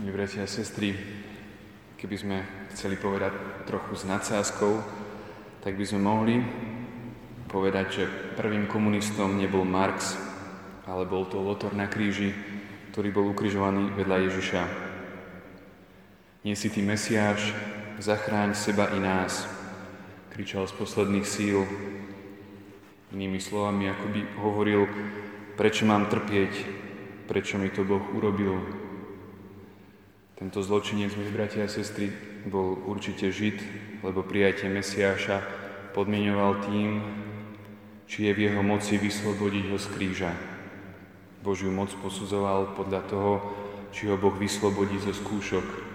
Milí bratia a sestry, keby sme chceli povedať trochu s nadsázkou, tak by sme mohli povedať, že prvým komunistom nebol Marx, ale bol to Lotor na kríži, ktorý bol ukrižovaný vedľa Ježiša. Nie si ty Mesiáš, zachráň seba i nás, kričal z posledných síl. Inými slovami, ako by hovoril, prečo mám trpieť, prečo mi to Boh urobil, tento zločinec, milí bratia a sestry, bol určite Žid, lebo prijatie Mesiáša podmienoval tým, či je v jeho moci vyslobodiť ho z kríža. Božiu moc posudzoval podľa toho, či ho Boh vyslobodí zo skúšok.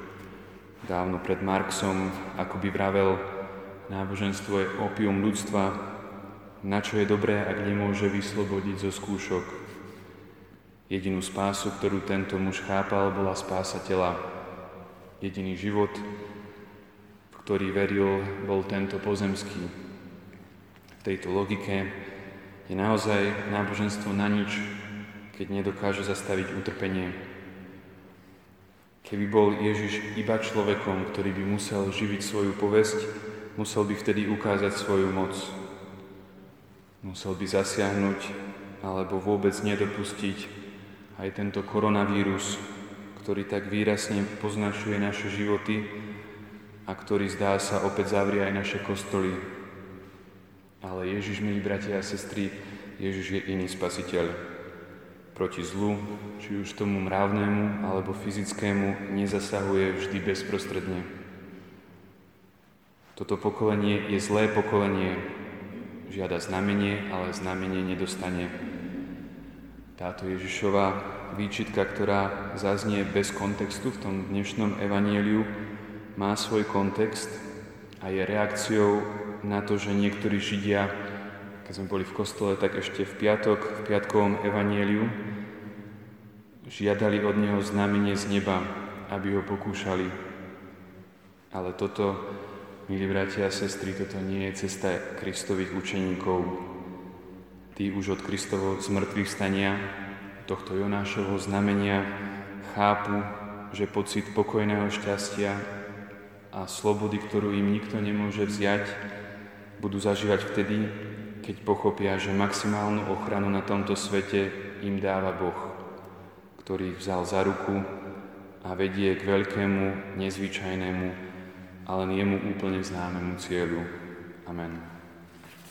Dávno pred Marxom, ako by vravel, náboženstvo je opium ľudstva, na čo je dobré, ak nemôže vyslobodiť zo skúšok. Jedinú spásu, ktorú tento muž chápal, bola spása tela, Jediný život, v ktorý veril, bol tento pozemský. V tejto logike je naozaj náboženstvo na nič, keď nedokáže zastaviť utrpenie. Keby bol Ježiš iba človekom, ktorý by musel živiť svoju povesť, musel by vtedy ukázať svoju moc. Musel by zasiahnuť alebo vôbec nedopustiť aj tento koronavírus, ktorý tak výrazne poznačuje naše životy a ktorý zdá sa opäť zavrie aj naše kostoly. Ale Ježiš, milí bratia a sestry, Ježiš je iný spasiteľ. Proti zlu, či už tomu mravnému alebo fyzickému, nezasahuje vždy bezprostredne. Toto pokolenie je zlé pokolenie, žiada znamenie, ale znamenie nedostane. Táto Ježišová výčitka, ktorá zaznie bez kontextu v tom dnešnom evanieliu, má svoj kontext a je reakciou na to, že niektorí Židia, keď sme boli v kostole, tak ešte v piatok, v piatkovom evanieliu, žiadali od neho znamenie z neba, aby ho pokúšali. Ale toto, milí bratia a sestry, toto nie je cesta Kristových učeníkov. Tí už od Kristovo zmrtvých stania tohto Jonášovho znamenia chápu, že pocit pokojného šťastia a slobody, ktorú im nikto nemôže vziať, budú zažívať vtedy, keď pochopia, že maximálnu ochranu na tomto svete im dáva Boh, ktorý ich vzal za ruku a vedie k veľkému, nezvyčajnému, ale jemu úplne známemu cieľu. Amen.